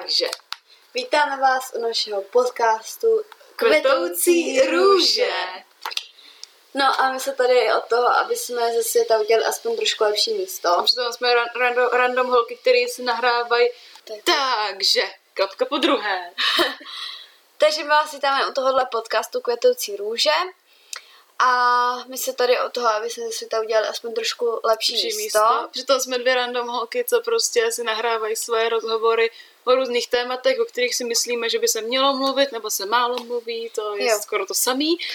Takže, Vítáme vás u našeho podcastu kvetoucí růže. No a my se tady od toho, aby jsme ze světa udělali aspoň trošku lepší místo. A přitom jsme ran, random, random holky, které si nahrávají. Tak. Takže, kapka po druhé. Takže my vás vítáme u tohohle podcastu Kvetoucí růže. A my se tady od toho, aby jsme ze světa udělali aspoň trošku lepší, Lepší místo. místo. Přitom jsme dvě random holky, co prostě si nahrávají své rozhovory o různých tématech, o kterých si myslíme, že by se mělo mluvit, nebo se málo mluví, to je Jo. skoro to samý.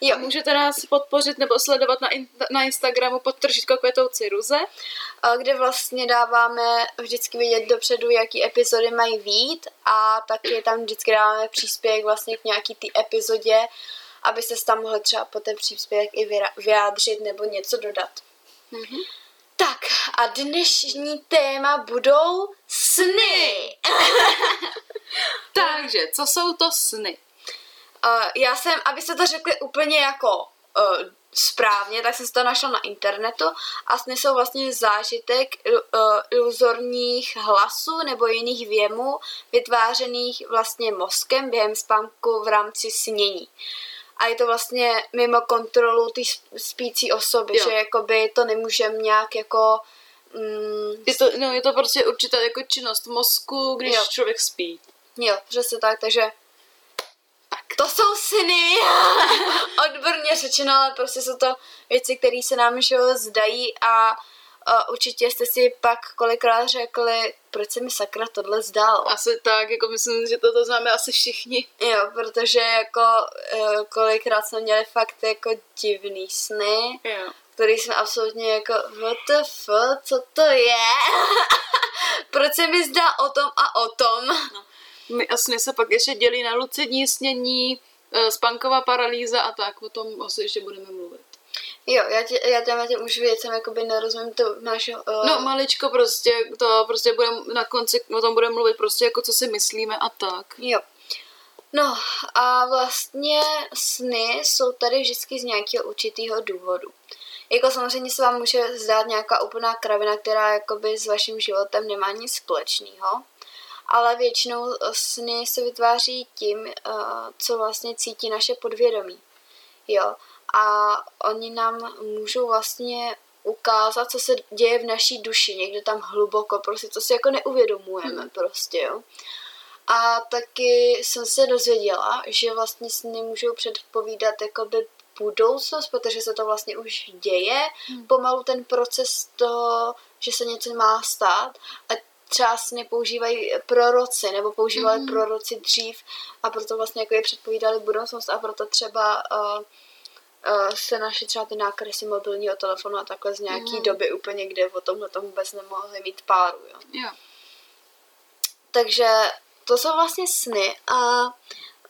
Jo, Můžete nás podpořit nebo sledovat na, in, na Instagramu pod tržítko kvetoucí ruze. kde vlastně dáváme vždycky vědět dopředu, jaký epizody mají vít a taky tam vždycky dáváme příspěvek vlastně k nějaký té epizodě, aby se tam mohli třeba po ten příspěvek i vyjádřit nebo něco dodat. Mhm. Tak a dnešní téma budou sny. Takže, co jsou to sny? Uh, já jsem, abyste to řekli úplně jako uh, správně, tak jsem si to našla na internetu a sny jsou vlastně zážitek uh, iluzorních hlasů nebo jiných věmů vytvářených vlastně mozkem během spánku v rámci snění. A je to vlastně mimo kontrolu té spící osoby, Jo. že jakoby to nemůžeme nějak jako mm, Je to, no, je to prostě určitá jako činnost mozku, když Jo. člověk spí. Jo, přesně tak, takže to jsou syny, odborně řečeno, ale prostě jsou to věci, které se nám že zdají a určitě jste si pak kolikrát řekli, proč se mi sakra tohle zdálo. Asi tak, jako myslím, že toto známe asi všichni. Jo, protože jako uh, kolikrát jsme měli fakt jako divný sny, Jo. který jsme absolutně jako what the fuck, co to je? proč se mi zdá o tom a o tom? My a sny se pak ještě dělí na lucidní snění, eh, spánková paralýza a tak, o tom asi ještě budeme mluvit. Jo, já, tě, já těm, těm už věcem jakoby nerozumím, to máš... Uh, No maličko prostě, to prostě budeme na konci o tom budeme mluvit prostě jako co si myslíme a tak. Jo. No a vlastně sny jsou tady vždycky z nějakého určitého důvodu. Jako samozřejmě se vám může zdát nějaká úplná kravina, která jakoby s vaším životem nemá nic společného, ale většinou eh, sny se vytváří tím, eh, co vlastně cítí naše podvědomí. Jo. A oni nám můžou vlastně ukázat, co se děje v naší duši, někde tam hluboko, prostě to si jako neuvědomujeme Mhm. prostě, jo. A taky jsem se dozvěděla, že vlastně sny můžou předpovídat jakoby budoucnost, protože se to vlastně už děje, Hmm. pomalu ten proces toho, že se něco má stát a třeba sny používají proroci, nebo používali Mhm. proroci dřív a proto vlastně jako je předpovídali budoucnost a proto třeba uh, se našly třeba ty nákresy mobilního telefonu a takhle z nějaký Mhm. doby úplně, kde o tomhle tom vůbec nemohli mít páru, jo. Jo. Takže to jsou vlastně sny a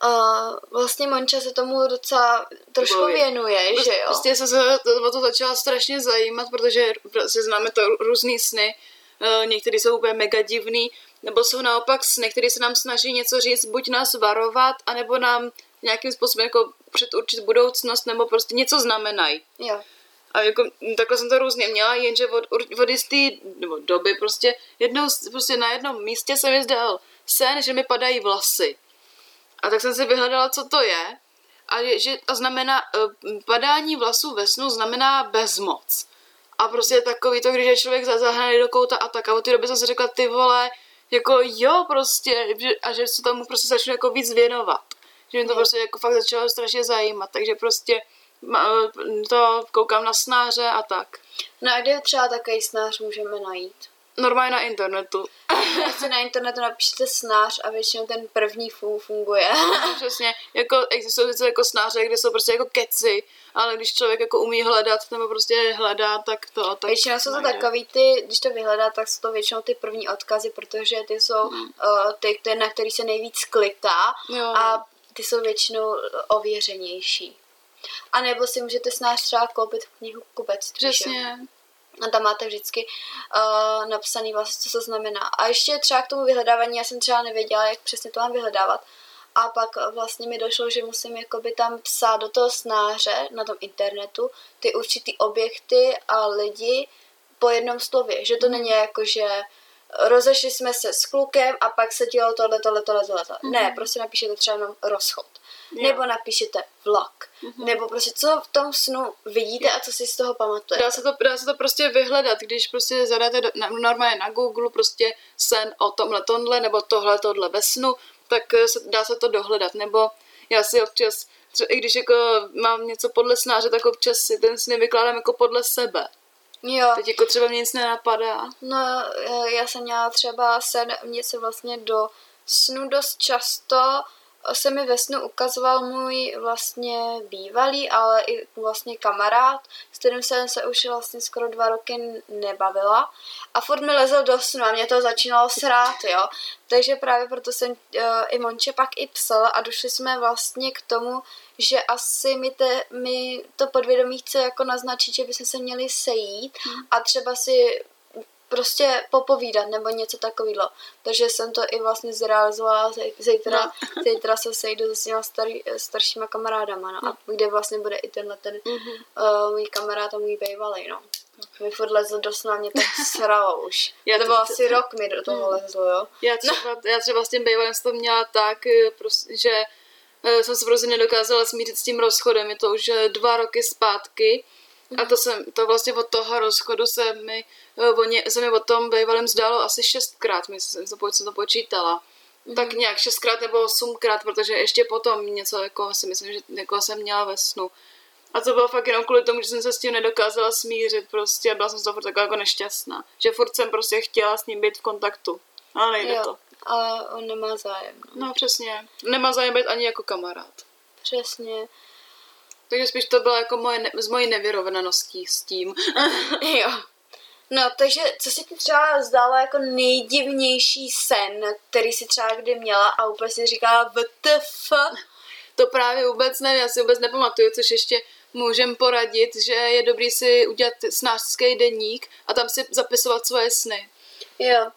uh, vlastně Monča se tomu docela trošku Baví. věnuje, že jo? Prostě jsem se to- o to začala strašně zajímat, protože prostě známe to různý sny, eh, některý jsou úplně mega divný, nebo jsou naopak sny, které se nám snaží něco říct, buď nás varovat, anebo nám nějakým způsobem jako předurčit budoucnost, nebo prostě něco znamenají. Jo. A jako, hm, takhle jsem to různě měla, jenže od, od jistý nebo doby prostě, jednou, prostě na jednom místě se mi zdal sen, že mi padají vlasy. A tak jsem si vyhledala, co to je. A, je, že, a znamená, eh, padání vlasů ve snu znamená bezmoc. A prostě takový to, když je člověk za- zahraný do kouta a tak. A od té doby jsem si řekla, ty vole, jako jo, prostě, a že se tomu prostě začnu jako víc věnovat. Že mě to prostě jako fakt začalo strašně zajímat. Takže prostě to koukám na snáře a tak. No a kde třeba takový snář můžeme najít? Normálně na internetu. Jak si na internetu napíšete snář a většinou ten první fun- funguje. Přesně, jako existují sice jako snáře, kde jsou prostě jako keci, ale když člověk jako umí hledat nebo prostě hledá, tak to tak Většinou jsou to najde. takový ty, když to vyhledá, tak jsou to většinou ty první odkazy, protože ty jsou Hmm. uh, ty, ty, na který se nejvíc kliká Jo. a ty jsou většinou ověřenější. A nebo si můžete snář třeba koupit v knihu jo? Přesně. A tam máte vždycky uh, napsaný vlastně, co to znamená. A ještě třeba k tomu vyhledávání, já jsem třeba nevěděla, jak přesně to mám vyhledávat. A pak vlastně mi došlo, že musím jakoby tam psát do toho snáře na tom internetu ty určitý objekty a lidi po jednom slově. Že to není jako, že rozešli jsme se s klukem a pak se dělo tohle, tohle, tohle, tohle. Mm-hmm. Ne, prostě napíšete třeba jenom rozchod. Jo. Nebo napíšete vlak. Mm-hmm. Nebo prostě co v tom snu vidíte a co si z toho pamatujete. Dá se to, dá se to prostě vyhledat, když prostě zadáte do, na, normálně na Google prostě sen o tomhle tomhle nebo tohle tohle ve snu, tak eh, se, dá se to dohledat. Nebo já si občas, třeba, i když jako mám něco podle snáře, tak občas si ten sny vykládám jako podle sebe. Jo. Teď jako třeba mě nic nenapadá. No, eh, já jsem měla třeba sen, mě se vlastně do snu dost často se mi ve snu ukazoval můj vlastně bývalý, ale i vlastně kamarád, s kterým jsem se už vlastně skoro dva roky nebavila. A furt mi lezl do snu a mě to začínalo srát, jo. Takže právě proto jsem uh, i Monče pak i psala a došli jsme vlastně k tomu, že asi mi, te, mi to podvědomí chce jako naznačit, že bychom se měli sejít hmm. a třeba si prostě popovídat nebo něco takového. Takže jsem to i vlastně zrealizovala, zítra, no. zítra se sejdu s těma star, staršíma kamarádama, no, a kde vlastně bude i tenhle ten mm-hmm. uh, můj kamarád a můj bývalý, no. Mi furt lezl do sna, mě to sralo už. Já to bylo asi rok mi do toho mm. lezlo, jo. Já třeba, no. já třeba s tím bývalým jsem to měla tak, eh, prostě, že eh, jsem se prostě nedokázala smířit s tím rozchodem. Je to už dva roky zpátky a to, jsem, to vlastně od toho rozchodu se mi, eh, o ně, se mi o tom bývalém zdálo asi šestkrát, myslím, jsem to, jsem to počítala. Mm. Tak nějak šestkrát nebo osmkrát, protože ještě potom něco jako si myslím, že jako jsem měla ve snu. A to bylo fakt jenom kvůli tomu, že jsem se s tím nedokázala smířit prostě a byla jsem z toho furt taková jako nešťastná. Že furt jsem prostě chtěla s ním být v kontaktu. Ale nejde jo, to. Ale on nemá zájem. No. no přesně. Nemá zájem být ani jako kamarád. Přesně. Takže spíš to bylo jako moje, z mojí nevyrovnaností s tím. jo. No, takže co si ti třeba zdálo jako nejdivnější sen, který si třeba kdy měla a úplně si říkala WTF? To právě vůbec nevím, já si vůbec nepamatuju, což ještě můžem poradit, že je dobrý si udělat snářský deník a tam si zapisovat svoje sny. Jo,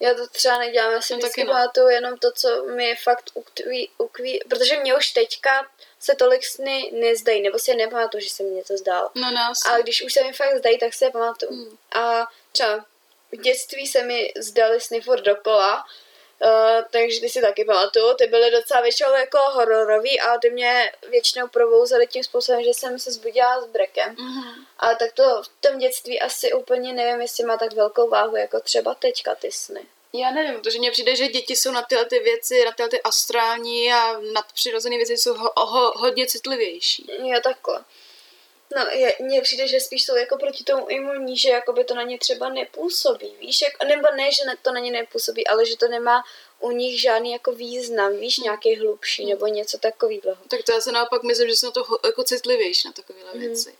já to třeba nedělám, já si no, vždycky pamatuju jenom to, co mi fakt ukví, ukví, protože mě už teďka se tolik sny nezdají, nebo si je nepamatuju, že se mi něco zdálo. No, no, a když už se mi fakt zdají, tak si je pamatuju. Hmm. A třeba v dětství se mi zdaly sny furt dokola, Uh, takže ty si taky pamatuju, ty byly docela většinou jako hororový a ty mě většinou provouzely tím způsobem, že jsem se zbudila s brekem. Mm-hmm. A tak to v tom dětství asi úplně nevím, jestli má tak velkou váhu jako třeba teďka ty sny. Já nevím, protože mně přijde, že děti jsou na tyhle ty věci, na tyhle ty astrální a nadpřirozené věci jsou ho, ho, hodně citlivější. Jo, takhle. No, mně přijde, že spíš jsou jako proti tomu imunní, že jako by to na ně třeba nepůsobí, víš, jak, nebo ne, že to na ně nepůsobí, ale že to nemá u nich žádný jako význam, víš, nějaký hlubší nebo něco takového. Tak to já se naopak myslím, že jsou na to jako citlivější na takovéhle hmm. věci.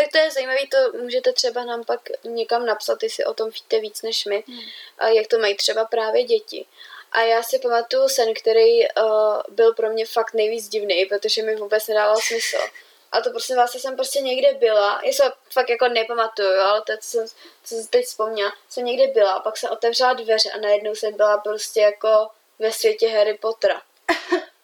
Tak to je zajímavé, to můžete třeba nám pak někam napsat, jestli o tom víte víc než my, hmm. a jak to mají třeba právě děti. A já si pamatuju sen, který uh, byl pro mě fakt nejvíc divný, protože mi vůbec nedával smysl. A to prostě vlastně jsem prostě někde byla, já se fakt jako nepamatuju, ale to, co jsem, co jsem teď vzpomněla, jsem někde byla, a pak jsem otevřela dveře a najednou jsem byla prostě jako ve světě Harry Pottera.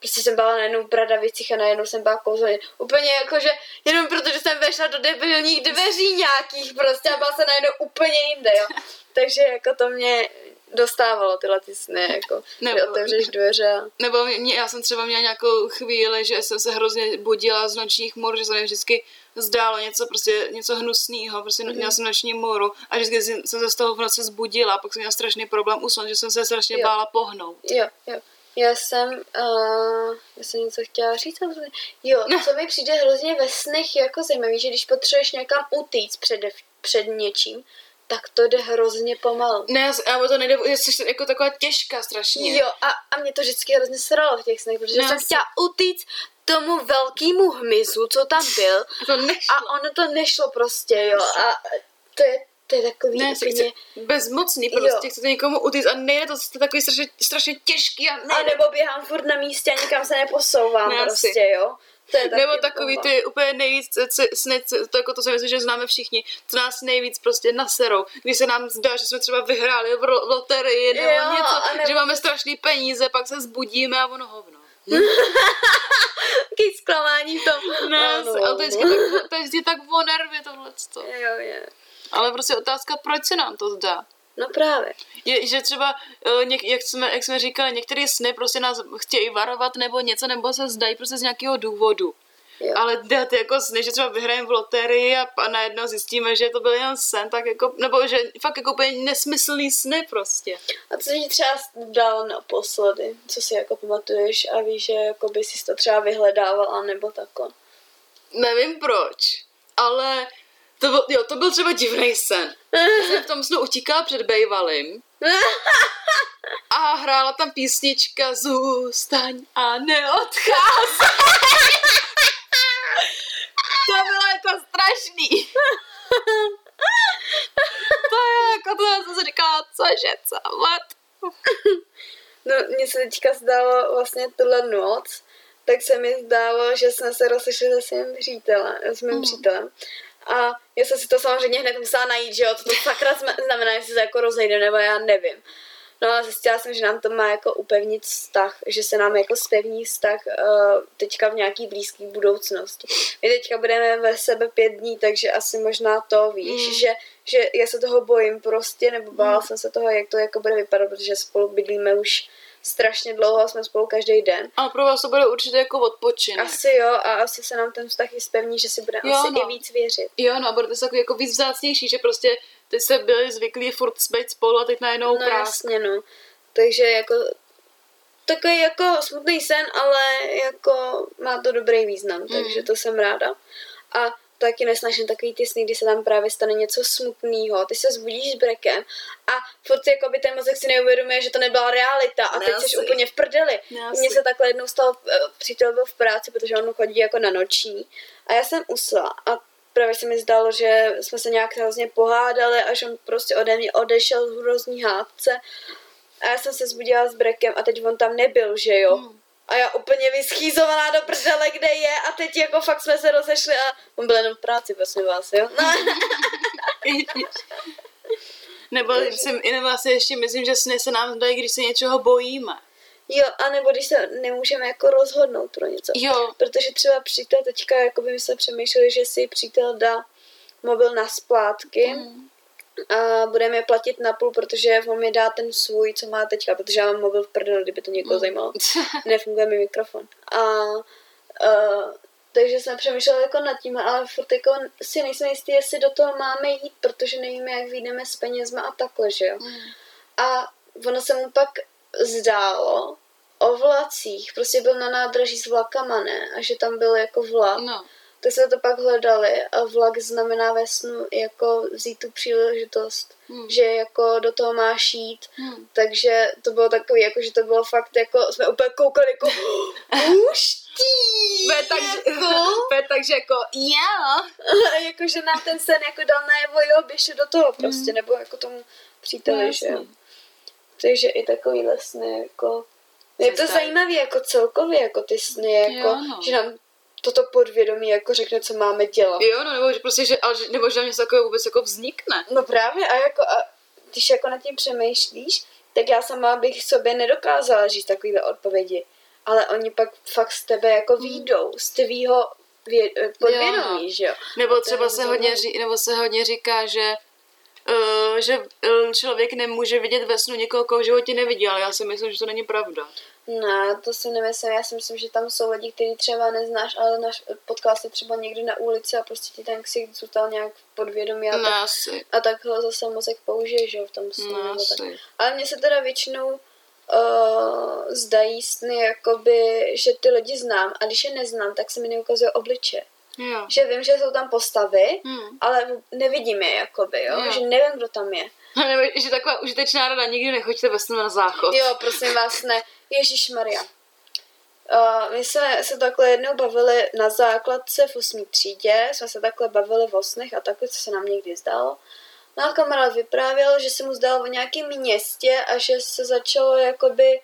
Prostě jsem byla najednou v bradavicích a najednou jsem byla kouzelně. Úplně jako, že jenom protože jsem vešla do debilních dveří nějakých prostě a byla se najednou úplně jinde, jo. Takže jako to mě dostávalo tyhle ty sny, jako, nebo, že otevřeš dveře. A... Nebo mě, já jsem třeba měla nějakou chvíli, že jsem se hrozně budila z nočních mor, že se mi vždycky zdálo něco, prostě něco hnusného, prostě mm-hmm. měla jsem noční moru a vždycky jsem se z toho v noci zbudila pak jsem měla strašný problém usnout, že jsem se strašně jo. bála pohnout. Jo, jo. Já jsem, uh, já jsem něco chtěla říct, ale jo, no. co mi přijde hrozně ve snech jako zajímavý, že když potřebuješ někam utíct před, před něčím, tak to jde hrozně pomalu. Ne, ale to nejde, jsi jako taková těžká strašně. Jo, a, a mě to vždycky hrozně sralo v těch snech, protože no, jsem chtěla utíct tomu velkému hmyzu, co tam byl. A to nešlo. A ono to nešlo prostě, jo. A to je, to je takový ne, úplně... bezmocný prostě, jo. chcete někomu utíct a nejde to, to takový strašně, strašně těžký a nejde. A nebo běhám furt na místě a nikam se neposouvám ne, prostě, asi. jo. To je Nebo takový ty úplně nejvíc sny, to, jako to si myslím, že známe všichni, co nás nejvíc prostě naserou. Když se nám zdá, že jsme třeba vyhráli v loterii nebo jo, něco, nebo... že máme strašný peníze, pak se zbudíme a ono hovno. Taký zklamání v tom. Ne, ale to je vždycky tak, to je vždycky tak o nervě tohleto. Jo, je. Ale prostě otázka, proč se nám to zdá? No právě. je, že třeba, uh, něk, jak, jsme, jak jsme říkali, některé sny prostě nás chtějí varovat nebo něco, nebo se zdají prostě z nějakého důvodu. Jo. Ale dělat jako sny, že třeba vyhrajeme v loterii a, a najednou zjistíme, že to byl jen sen, tak jako, nebo že fakt jako úplně nesmyslný sny prostě. A co ti třeba dal naposledy, co si jako pamatuješ a víš, že jako by si to třeba vyhledávala nebo takhle? Nevím proč, ale to byl, jo, to byl třeba divný sen. jsem v tom snu utíkala před Bejvalem a hrála tam písnička Zůstaň a neodcházej. to bylo jako strašný. to je jako to, co se říká, cože, co, what? no, mně se teďka zdálo vlastně tuhle noc, tak se mi zdálo, že jsme se rozešli se svým přítelem, s mým mm. přítelem. A já jsem si to samozřejmě hned musela najít, že jo, co to sakra znamená, jestli se jako rozejde, nebo já nevím. No a zjistila jsem, že nám to má jako upevnit vztah, že se nám jako spevní vztah uh, teďka v nějaký blízké budoucnosti. My teďka budeme ve sebe pět dní, takže asi možná to víš, mm. že, že já se toho bojím prostě, nebo bála mm. jsem se toho, jak to jako bude vypadat, protože spolu bydlíme už strašně dlouho, jsme spolu každý den. A pro vás to bude určitě jako odpočinek. Asi jo, a asi se nám ten vztah i spevní, že si bude jo, asi no. i víc věřit. Jo, no, a bude to takový jako víc vzácnější, že prostě ty se byli zvyklí furt být spolu a teď najednou no, prásk. jasně, no. Takže jako takový jako smutný sen, ale jako má to dobrý význam, mm. takže to jsem ráda. A taky nesnažím takový ty sny, kdy se tam právě stane něco smutného. Ty se zbudíš s brekem a furt jako by ten mozek si neuvědomuje, že to nebyla realita a teď jsi úplně v prdeli. Mně se takhle jednou stalo, eh, přítel byl v práci, protože on chodí jako na noční a já jsem usla a právě se mi zdalo, že jsme se nějak hrozně pohádali, až on prostě ode mě odešel v hrozný hádce a já jsem se zbudila s brekem a teď on tam nebyl, že jo. Hmm. A já úplně vyschýzovaná do prdele, kde je a teď jako fakt jsme se rozešli a on byl jenom v práci, prosím vás, jo. No. nebo, jsem, nebo asi ještě myslím, že sny se nám dají, když se něčeho bojíme. Jo, anebo když se nemůžeme jako rozhodnout pro něco. Jo. Protože třeba přítel teďka, jako by my se přemýšleli, že si přítel dá mobil na splátky mm. A budeme je platit na půl, protože on mi dá ten svůj, co má teďka, protože já mám mobil v prdeli, kdyby to někoho mm. zajímalo. Nefunguje mi mikrofon. A uh, takže jsme přemýšleli jako nad tím, ale furt jako si nejsem jistý, jestli do toho máme jít, protože nevíme, jak vyjdeme s penězma a takhle, že jo. Mm. A ono se mu pak zdálo o vlacích. Prostě byl na nádraží s vlakama, ne? A že tam byl jako vlak. No. Tak jsme to pak hledali a vlak znamená ve snu jako vzít tu příležitost, hmm. že jako do toho máš jít. Hmm. Takže to bylo takový, jako že to bylo fakt jako, jsme úplně koukali jako už jako, takže jako yeah. jako, že nám ten sen jako dal najevo, jo, běž do toho prostě, hmm. nebo jako tomu příteli, no, že jo. Takže i takový sny, jako... Je to zajímavé jako celkově, jako ty sny, jako, jo, no. že nám toto podvědomí jako řekne, co máme dělat. Jo, no, nebo že prostě, že, ale, nebo že něco takového vůbec jako vznikne. No právě, a jako, a když jako nad tím přemýšlíš, tak já sama bych sobě nedokázala říct takovýhle odpovědi. Ale oni pak fakt z tebe jako hmm. výjdou, z tvýho vě- podvědomí, jo, no. že jo. Nebo třeba se hodně, ří, nebo se hodně říká, že že uh, člověk nemůže vidět ve snu někoho, koho v životě neviděl, ale já si myslím, že to není pravda. Ne, to si nemyslím. Já si myslím, že tam jsou lidi, kteří třeba neznáš, ale náš podcast je třeba někdy na ulici a prostě ti ten ksik zůstal nějak podvědomí a, tak, a tak ho zase mozek použije, že jo, v tom snu. No, tak. Ale mně se teda většinou uh, zdají sny, jakoby, že ty lidi znám a když je neznám, tak se mi neukazuje obliče. Jo. Že vím, že jsou tam postavy, hmm. ale nevidím je, jakoby, jo? jo. Že nevím, kdo tam je. Nebo, že taková užitečná rada, nikdy nechoďte ve na záchod. Jo, prosím vás, ne. Ježíš Maria. Uh, my jsme se takhle jednou bavili na základce v 8. třídě, jsme se takhle bavili v snech a takhle, co se nám někdy zdalo. No a kamarád vyprávěl, že se mu zdalo o nějakém městě a že se začalo jakoby,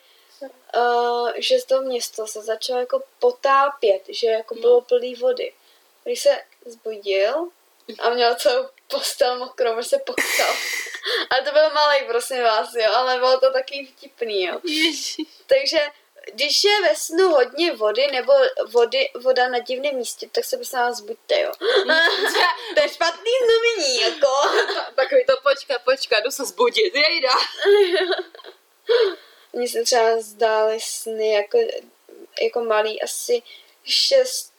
uh, že z toho město se začalo jako potápět, že jako bylo plný vody. Když se zbudil a měl celou postel mokrou, protože se pochcal. ale to byl malý, prosím vás, jo, ale bylo to taky vtipný, jo. Takže když je ve snu hodně vody nebo vody, voda na divném místě, tak se prosím vás buďte, jo. to je špatný znamení, jako. Takový to počka, počka, jdu se zbudit, jejda. Mně se třeba zdály sny jako, jako malý, asi šest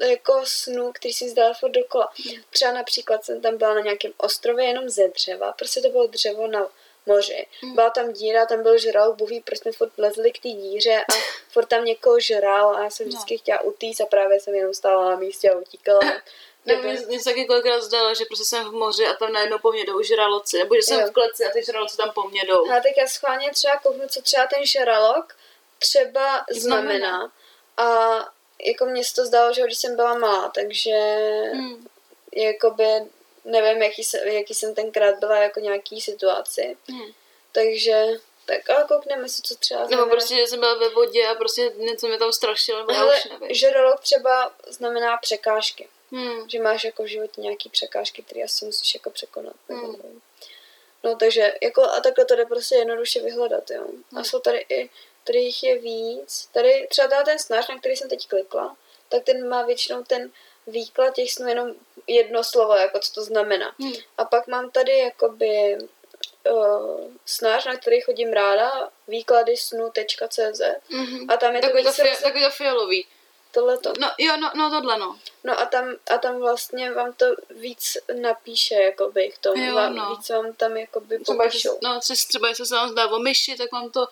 jako snů, který si zdál furt dokola. Třeba například jsem tam byla na nějakém ostrově jenom ze dřeva, prostě to bylo dřevo na moři. Byla tam díra, tam byl žral, buví, proč jsme furt lezli k té díře a furt tam někoho žral a já jsem vždycky chtěla utíct a právě jsem jenom stála na místě a utíkala. Ne, mě, mě se taky kolikrát zdalo, že prostě jsem v moři a tam najednou po mně jdou žraloci, nebo že jsem Jo. v kleci a ty žraloci tam po mně jdou. A tak já schválně třeba kouknu, co třeba ten žralok třeba Znamená. znamená. A jako mě se to zdálo, že když jsem byla malá, takže Hmm. jakoby nevím, jaký, jsem, jaký jsem tenkrát byla jako nějaký situaci. Hmm. Takže tak ale koukneme si, co třeba Nebo znamená. prostě, že jsem byla ve vodě a prostě něco mě tam strašilo, nebo já Hele, už nevím. žralok třeba znamená překážky. Hmm. Že máš jako v životě nějaký překážky, které asi musíš jako překonat. nebo Hmm. No takže jako a takhle to jde prostě jednoduše vyhledat, jo. A Hmm. jsou tady i, tady jich je víc. Tady třeba ten snář, na který jsem teď klikla, tak ten má většinou ten výklad těch snů jenom jedno slovo, jako co to znamená. Hmm. A pak mám tady jakoby uh, snář, na který chodím ráda, výklady snů.cz Mhm. a tam je to Takový to, fia, roz- takový to fialový. Tohleto. No jo, no, no tohle no. No a tam, a tam vlastně vám to víc napíše, jakoby k tomu, Jo, vám, no. víc vám tam jakoby Třeba, popíšou. no, třeba, třeba jestli se vám zdá o myši, tak vám to,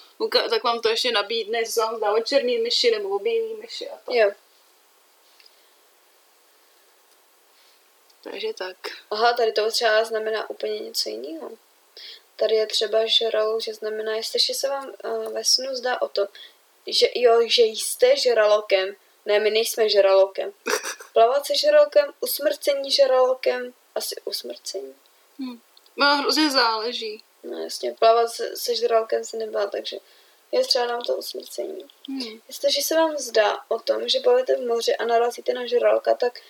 tak vám to ještě nabídne, jestli se vám zdá o černý myši nebo o bílý myši a to. Jo. Takže tak. Aha, tady to třeba znamená úplně něco jiného. Tady je třeba žralok, že znamená, jestliže se vám uh, ve snu zdá o to, že jo, že jste žralokem. Ne, my nejsme žralokem. Plavat se žralokem, usmrcení žralokem, asi usmrcení. Hm. No hrozně záleží. No jasně, plavat se, se žralokem se nebyla, takže je třeba nám to usmrcení. Hm. Jestliže se vám zdá o tom, že plavete v moři a narazíte na žraloka, tak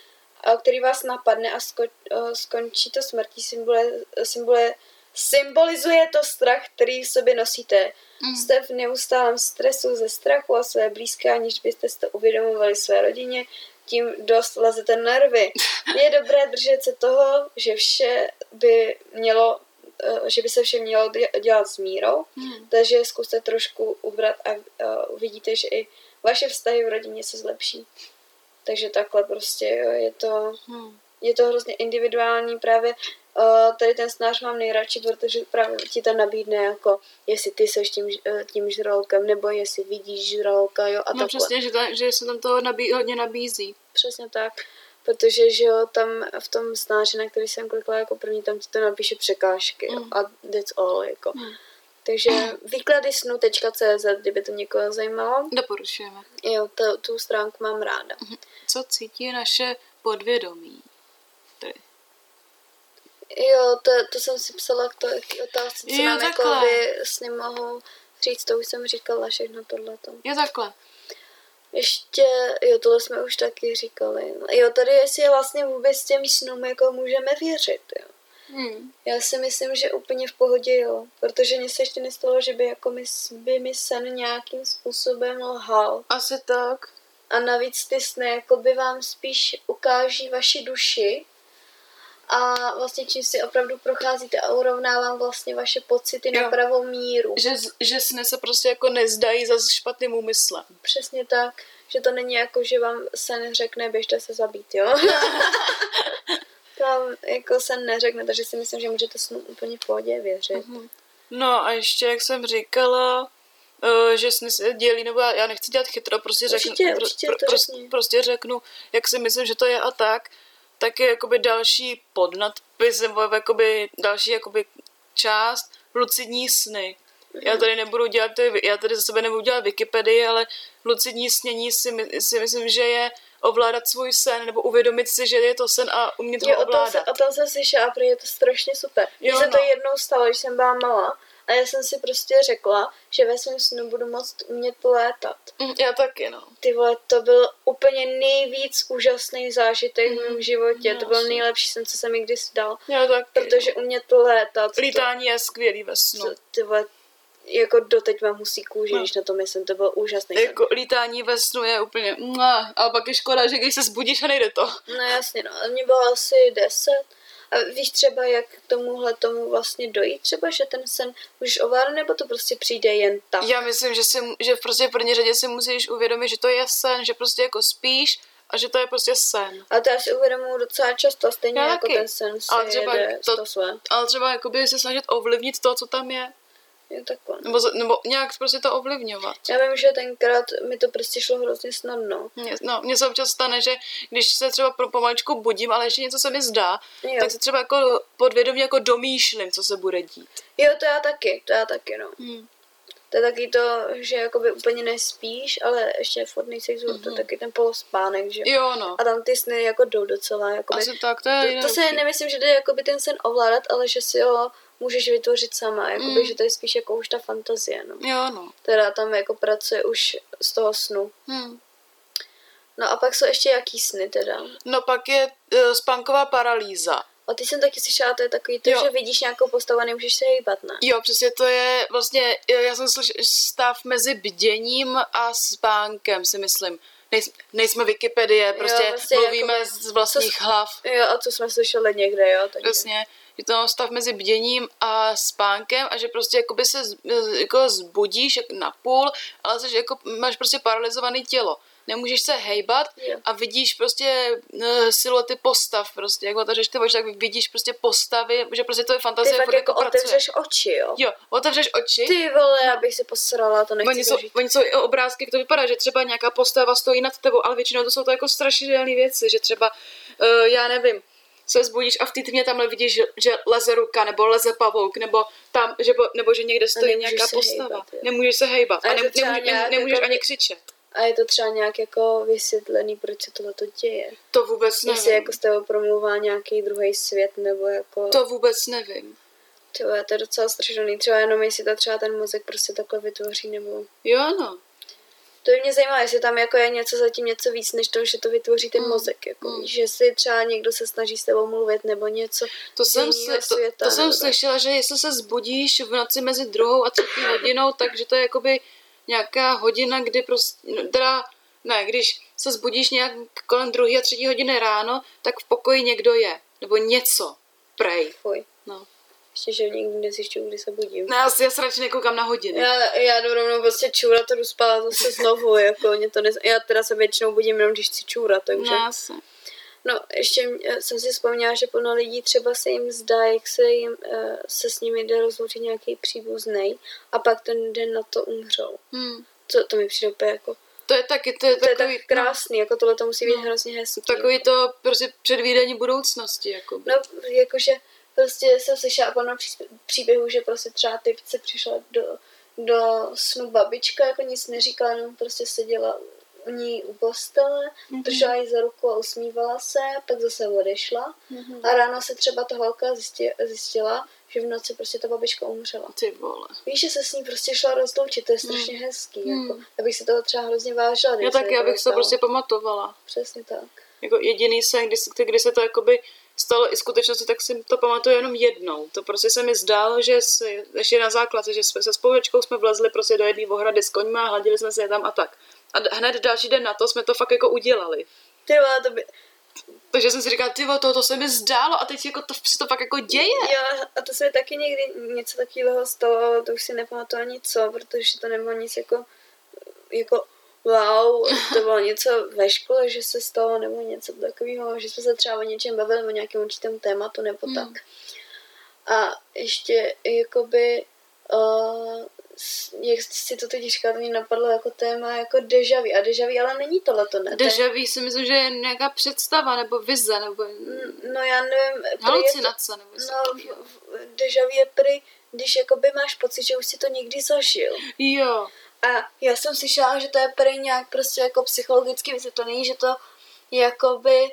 a který vás napadne a sko, a skončí to smrtí, symbole, symbole, symbolizuje to strach, který v sobě nosíte. Mm. Jste v neustálém stresu ze strachu a své blízké, aniž byste si to uvědomovali své rodině, tím dost lezete nervy. Je dobré držet se toho, že vše by mělo eh, že by se vše mělo dě- dělat s mírou, Hm. takže zkuste trošku ubrat a uh, uvidíte, že i vaše vztahy v rodině se zlepší. Takže takhle prostě jo, je to, Hm. je to hrozně individuální právě. Uh, tady ten snář mám nejradši, protože právě ti tam nabídne jako, jestli ty seš tím, eh, tím žralkem, nebo jestli vidíš žraloka, jo, a No takhle. přesně, že, ta, že se tam toho nabí, hodně nabízí. Přesně tak. Protože, že jo, tam v tom snáři, na který jsem klikla jako první, tam ti to napíše překážky jo, Mm. a that's all, jako. Mm. Takže výklady snu.cz, kdyby to někoho zajímalo. Doporučujeme. Jo, to, tu stránku mám ráda. Co cítí naše podvědomí? Jo, to, to jsem si psala k, to, k otázce, co Jo, nám jako by sny mohou říct, to už jsem říkala všechno tohleto. Je takhle. Ještě, jo, tohle jsme už taky říkali. Jo, tady jestli vlastně vůbec těm snům jako můžeme věřit, jo. Hm. Já si myslím, že úplně v pohodě jo, protože mně se ještě nestalo, že by, jako mi, by mi sen nějakým způsobem lhal. Asi tak. A navíc ty sny jako by vám spíš ukáží vaši duši a vlastně čím si opravdu procházíte a urovnávám vlastně vaše pocity Jo. na pravou míru. Že, že sny se prostě jako nezdají za špatným úmyslem. Přesně tak, že to není jako, že vám sen řekne, běžte se zabít, jo? to vám jako sen neřekne, takže si myslím, že můžete snu úplně v pohodě věřit. No a ještě, jak jsem říkala, eh, že sny se dělí, nebo já, já nechci dělat chytro, prostě řeknu, Určitě, určitě to prostě, prostě řeknu, jak si myslím, že to je a tak, tak je jakoby další podnadpis, nebo jakoby další jakoby část lucidní sny. Já tady nebudu dělat, já tady za sebe nebudu dělat Wikipedii, ale lucidní snění si, my- si myslím, že je ovládat svůj sen, nebo uvědomit si, že je to sen a umět ho Jo, o tom, se, ovládat. o tom jsem slyšela, protože je to strašně super. Mně Jo, se to no. jednou stalo, když jsem byla malá a já jsem si prostě řekla, že ve svém snu budu moct umět polétat. Mm, Já taky, no. Ty vole, to byl úplně nejvíc úžasný zážitek v Mhm. mém životě. No, to byl nejlepší sen, co jsem mi kdy dal. Já taky. Protože umět polétat. Lítání je skvělý ve snu. To, to, ty vole, jako doteď mám husí kůži, No. když na to myslím, to bylo úžasný. sen. Jako lítání ve snu je úplně... Ale pak je škoda, že když se zbudíš a nejde to. No jasně, no. A mě bylo asi deset. A víš třeba, jak k tomuhle tomu vlastně dojít? Třeba, že ten sen můžeš ovládat, nebo to prostě přijde jen tak? Já myslím, že, si, že prostě v první řadě si musíš uvědomit, že to je sen, že prostě jako spíš a že to je prostě sen. A to já si uvědomuji docela často, stejně Já jako taky. ten sen si Ale třeba jede to- to své. Ale třeba jakoby se snažit ovlivnit to, co tam je. Takhle. no. Nebo, nebo nějak prostě to ovlivňovat. Já vím, že tenkrát mi to prostě šlo hrozně snadno. Mně, no, mně se občas stane, že když se třeba pro pomaličku budím, ale ještě něco se mi zdá, Jo. tak se třeba jako podvědomě jako domýšlím, co se bude dít. Jo, to já taky, to já taky, no. Hmm. To je taky to, že jakoby úplně nespíš, ale ještě furt nejsi mm-hmm. to je taky ten polospánek, že jo. Jo, no. A tam ty sny jako jdou docela, jakoby. Asi tak, to je to, to se nemyslím, že jde jakoby ten sen ovládat, ale že si ho můžeš vytvořit sama, jakoby, Mm. že to je spíš jako už ta fantazie, no. Jo, no. Teda tam jako pracuje už z toho snu. Hmm. No a pak jsou ještě jaký sny teda. No pak je uh, spánková paralýza. A ty jsem taky slyšela, to je takový to, Jo. že vidíš nějakou postavu a nemůžeš se hýbat, ne? Jo, přesně to je vlastně, jo, já jsem slyšel stav mezi bděním a spánkem, si myslím. Nejsme, nejsme Wikipedie, prostě vlastně mluvíme jako- z vlastních co- hlav. Jo, a co jsme slyšeli někde, jo? Takže... Přesně, je to stav mezi bděním a spánkem a že prostě jakoby se z- jako zbudíš na půl, ale jsi jako, máš prostě paralizované tělo. Nemůžeš se hejbat a vidíš prostě uh, siluety postav prostě, jak otevřeš ty oči, tak vidíš prostě postavy, že prostě to je Ty fantazie, fakt furt jako jako pracuje. otevřeš oči, jo? Jo, otevřeš oči Ty vole, já bych se posrala, to nechci Oni jsou, oni jsou i obrázky, jak to vypadá, že třeba nějaká postava stojí nad tebou, ale většinou to jsou to jako strašidelné věci, že třeba, uh, já nevím, se zbudíš a v té tmě tamhle vidíš, že, že leze ruka, nebo leze pavouk, nebo tam, že, bo, nebo že někde stojí nemůžeš nějaká postava. hejbat, jo. nemůžeš se hejbat A a, je to ne, třeba nemůže, nějak nemůžeš jako ani křičet. A je to třeba nějak jako vysvětlený, proč se tohle to děje. To vůbec nevím. Jestli jako s tebou promluvá nějaký druhý svět, nebo jako... To vůbec nevím. Tyhle, to je docela strašidelný. Třeba jenom jestli to třeba ten mozek prostě takhle vytvoří, nebo... Jo, no. To by mě zajímalo, jestli tam jako je něco zatím něco víc, než to, že to vytvoří ten Mm, mozek. Jako, mm. že si třeba někdo se snaží s tebou mluvit, nebo něco. To jsem, sli- to, světa, to jsem nebo tak. slyšela, že jestli se zbudíš v noci mezi druhou a třetí hodinou, takže to je jakoby nějaká hodina, kdy prostě, no, teda, ne, když se zbudíš nějak kolem druhé a třetí hodiny ráno, tak v pokoji někdo je, nebo něco, prej. Fuj. No. Ještě, že nikdy nezjišťuju, kdy se budím. Ne, já, já se radši nekoukám na hodiny. Já, já jdu rovnou prostě čůrat a jdu spát zase znovu, jako mě to ne... Já teda se většinou budím jenom, když chci čůrat, takže... Ne, asi. No, ještě mě- jsem si vzpomněla, že plno lidí třeba se jim zdá, jak se, jim, eh, se s nimi jde rozloučit nějaký příbuzný a pak ten den na to umřou. Hmm. To, to mi přijde úplně jako... To je taky, to je To je takový, tak krásný, jako tohle to musí být No. hrozně hezký. no, takový to prostě předvídání budoucnosti, jakoby. No, jakože prostě jsem slyšela plno příběhů, že prostě třeba typce přišla do, do snu babička, jako nic neříkala, jenom prostě seděla u ní u postele, Mhm. držela jí za ruku a usmívala se, pak zase odešla. Mhm. A ráno se třeba ta holka zjistila, zjistila že v noci prostě ta babička umřela. Ty vole. Víš, že se s ní prostě šla rozloučit, to je strašně hezký. Hmm. Jako, abych si toho třeba hrozně vážila. Já když se taky, to abych to stalo. prostě pamatovala. Přesně tak. jako jediný sen, kdy, se- kdy se to jakoby stalo i skutečnosti, tak si to pamatuju jenom jednou. To prostě se mi zdálo, že si, ještě na základce, že jsme se spolučkou jsme vlezli prostě do jedné ohrady s koňma a hladili jsme se je tam a tak. A hned další den na to jsme to fakt jako udělali. Ty vole, to by... Takže jsem si říkala, ty to, to se mi zdálo a teď jako to, se to fakt jako děje. Jo, a to se mi taky někdy něco takového stalo, ale to už si nepamatuju ani co, protože to nebylo nic jako, jako wow, to bylo něco ve škole, že se stalo, nebo něco takového, že jsme se třeba o něčem bavili, o nějakém určitém tématu, nebo Hmm. tak. A ještě jakoby, uh, jak si to teď říká, to mě napadlo jako téma jako deja vu. A deja vu, ale není tohle to, ne? To je- Deja vu si myslím, že je nějaká představa nebo vize nebo No já nevím. halucinace nebo No, takového. v- v- deja vu je prý, když jakoby máš pocit, že už si to někdy zažil. Jo, A já jsem slyšela, že to je prý nějak prostě jako psychologicky vysvětlený, že to jakoby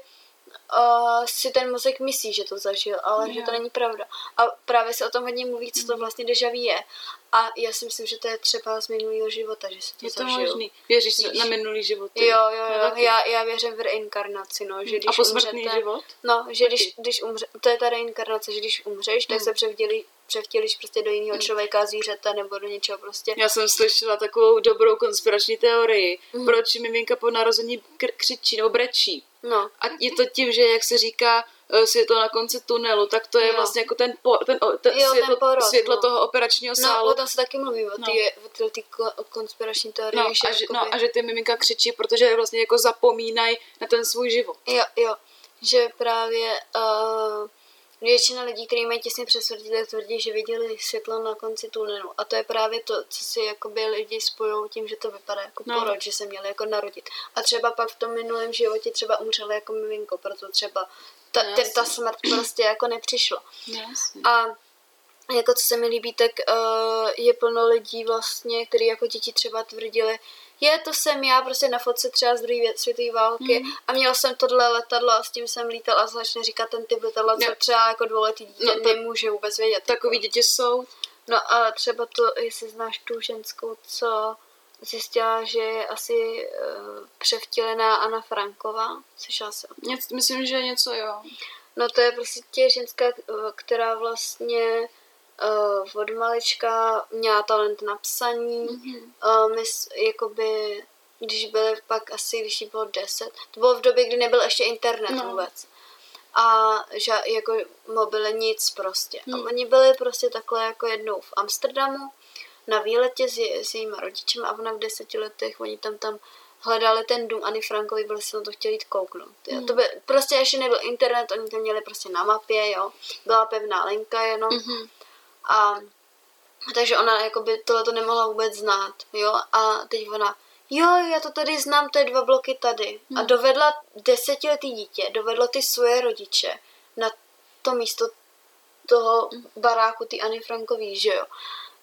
uh, si ten mozek myslí, že to zažil, ale že to Jo. není pravda. A právě se o tom hodně mluví, co to vlastně deja vu je. A já si myslím, že to je třeba z minulého života, že se to je to zažil. možný. Věříš Víš? na minulý životy? Jo, jo, jo. taky. Já, já věřím v reinkarnaci, no, že když A posmrtný umřete, život? No, že když, když umře, to je ta reinkarnace, že když umřeš, tak Hmm. se převdělí, převtělíš prostě do jiného Hmm. člověka, zvířete nebo do něčeho prostě. Já jsem slyšela takovou dobrou konspirační teorii, Mhm. proč miminka po narození kr- křičí nebo brečí. No, A je to tím, že jak se říká eh, světlo na konci tunelu, tak to je Jo. vlastně jako ten, po, ten, o- ten, Jo, ten světlo, porod, světlo no. toho operačního no sálu. o tom se taky mluví, o No. té no. tý ko- konspirační teorii, No, a že, jakoby- no a že ty miminka křičí, protože vlastně jako zapomínají na ten svůj život. Jo, jo, že právě uh, většina lidí, kteří mají těsně přes tak tvrdí, že viděli světlo na konci tunelu. A to je právě to, co si jakoby lidi spojují tím, že to vypadá jako No. no. porod, že se měli jako narodit. A třeba pak v tom minulém životě třeba umřeli jako miminko, proto třeba ta, No, ta smrt prostě jako nepřišla. Jasně. A jako co se mi líbí, tak uh, je plno lidí vlastně, kteří jako děti třeba tvrdili, je, to jsem já prostě na fotce třeba z druhé světové války Mhm. a měl jsem tohle letadlo a s tím jsem lítal a začne říkat ten typ letadla, co Jo. třeba jako dvouletý dítě No, no, to- nemůže vůbec vědět. Takový děti jsou. No a třeba to, jestli znáš tu ženskou, co zjistila, že je asi uh, převtělená Anna Franková, slyšela tom? Něco, myslím, že něco jo. No to je prostě ženská, eh, která vlastně uh, od malička měla talent na psaní. Mhm. Uh, mys, jakoby, když byly pak asi, když jí bylo 10, to bylo v době, kdy nebyl ještě internet No. vůbec. A že jako mobily nic prostě. Hmm. A oni byli prostě takhle jako jednou v Amsterdamu na výletě s, je- s jejíma rodičem a ona v deseti letech, oni tam tam hledali ten dům Anny Frankovi, byli se na to chtěli jít kouknout. Jo. Hmm. To by, prostě ještě nebyl internet, oni to měli prostě na mapě, jo. Byla pevná linka jenom. Mhm. A takže ona jakoby tohle to nemohla vůbec znát, jo. A teď ona, jo, já to tady znám, to je dva bloky tady. A Hmm. dovedla desetiletý dítě, dovedlo ty svoje rodiče na to místo toho baráku ty Anny Frankový, že jo.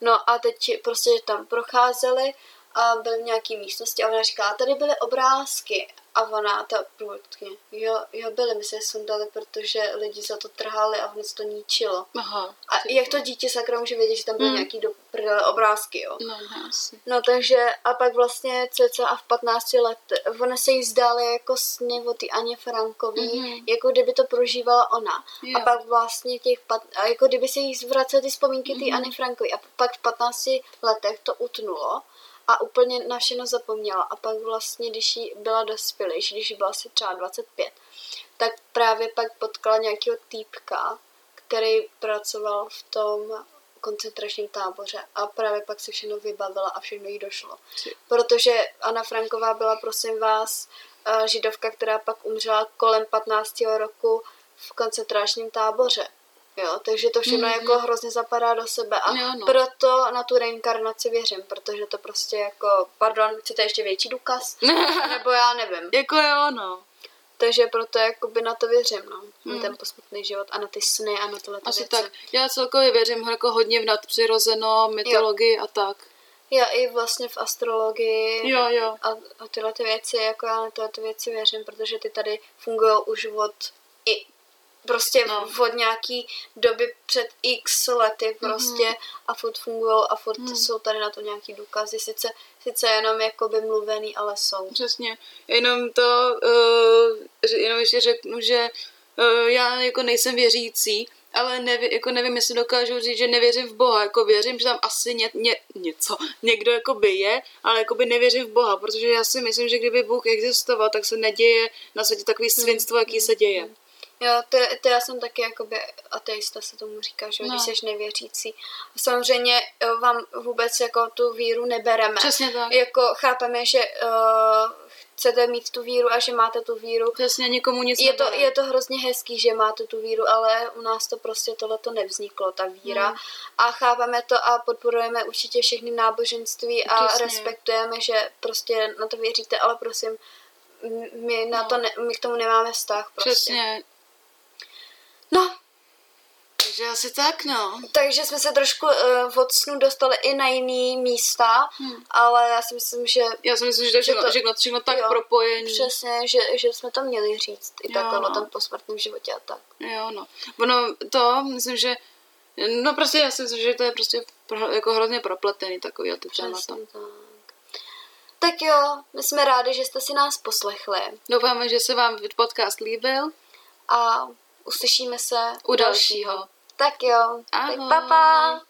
No a teď prostě tam procházeli a byli v nějaký místnosti a ona říká, tady byly obrázky. A ona, ta průvodkyně, jo, jo, byly, my se je sundali, protože lidi za to trhali a se to ničilo. Aha. A ty jak to dítě sakra může vědět, že tam byly Hmm. nějaký do prdele obrázky, jo? No, asi. No takže a pak vlastně cca a v 15 let, ona se jí zdála jako sně o ty Aně Frankový, Mhm. jako kdyby to prožívala ona. Jo. A pak vlastně těch, pat, a jako kdyby se jí zvracely ty vzpomínky ty Mhm. Anny Frankový. A pak v 15 letech to utnulo a úplně na všechno zapomněla. A pak vlastně, když jí byla dospělejší, když jí byla asi třeba 25, tak právě pak potkala nějakého týpka, který pracoval v tom koncentračním táboře a právě pak se všechno vybavila a všechno jí došlo. Protože Anna Franková byla, prosím vás, eh, židovka, která pak umřela kolem 15. roku v koncentračním táboře. Jo, takže to všechno Mhm. jako hrozně zapadá do sebe a Jo, no. proto na tu reinkarnaci věřím, protože to prostě jako, pardon, chcete ještě větší důkaz? Nebo já nevím. jako jo, no. Takže proto jakoby na to věřím, no. Na Hmm. ten posmrtný život a na ty sny a na tyhle ty Asi věci. tak. Já celkově věřím jako hodně v nadpřirozeno, mytologii a tak. Já i vlastně v astrologii Jo, jo. a, a tyhle ty věci, jako já na tyhle ty věci věřím, protože ty tady fungují už od i prostě No. od nějaký doby před x lety prostě mm-hmm. a furt fungují a furt Mhm. mm. jsou tady na to nějaký důkazy, sice, sice jenom jakoby mluvený, ale jsou. Přesně. Jenom to, uh, jenom ještě řeknu, že uh, já jako nejsem věřící, ale neví, jako nevím, jestli dokážu říct, že nevěřím v Boha. Jako věřím, že tam asi ně, ně, něco, někdo jako by je, ale jako by nevěřím v Boha, protože já si myslím, že kdyby Bůh existoval, tak se neděje na světě takový svinstvo, jaký se děje. Jo, to, to já jsem taky jakoby ateista se tomu říká, že No. když jsi nevěřící. Samozřejmě jo, vám vůbec jako tu víru nebereme. Přesně tak. Jako chápeme, že uh, chcete mít tu víru a že máte tu víru. Přesně, nikomu nic Je to, je to hrozně hezký, že máte tu víru, ale u nás to prostě tohleto nevzniklo, ta víra. Hmm. A chápeme to a podporujeme určitě všechny náboženství a Přesně. respektujeme, že prostě na to věříte, ale prosím, my, na No. to ne, my k tomu nemáme vztah prostě. Přesně. No, Takže asi tak, no. takže jsme se trošku uh, od snu dostali i na jiný místa, Hmm. ale já si myslím, že Já si myslím, že Že všechno, to- všechno, všechno tak jo, propojení. přesně, že, že jsme to měli říct i Jo, takhle no. o tom posmrtném životě a tak. Jo, no. Ono to, myslím, že No prostě já si myslím, že to je prostě pro, jako hrozně propletený takový ty témata. Tak. Tak jo, my jsme rádi, že jste si nás poslechli Doufáme, že se vám podcast líbil. a uslyšíme se U dalšího. Tak jo, tak Ahoj. papa.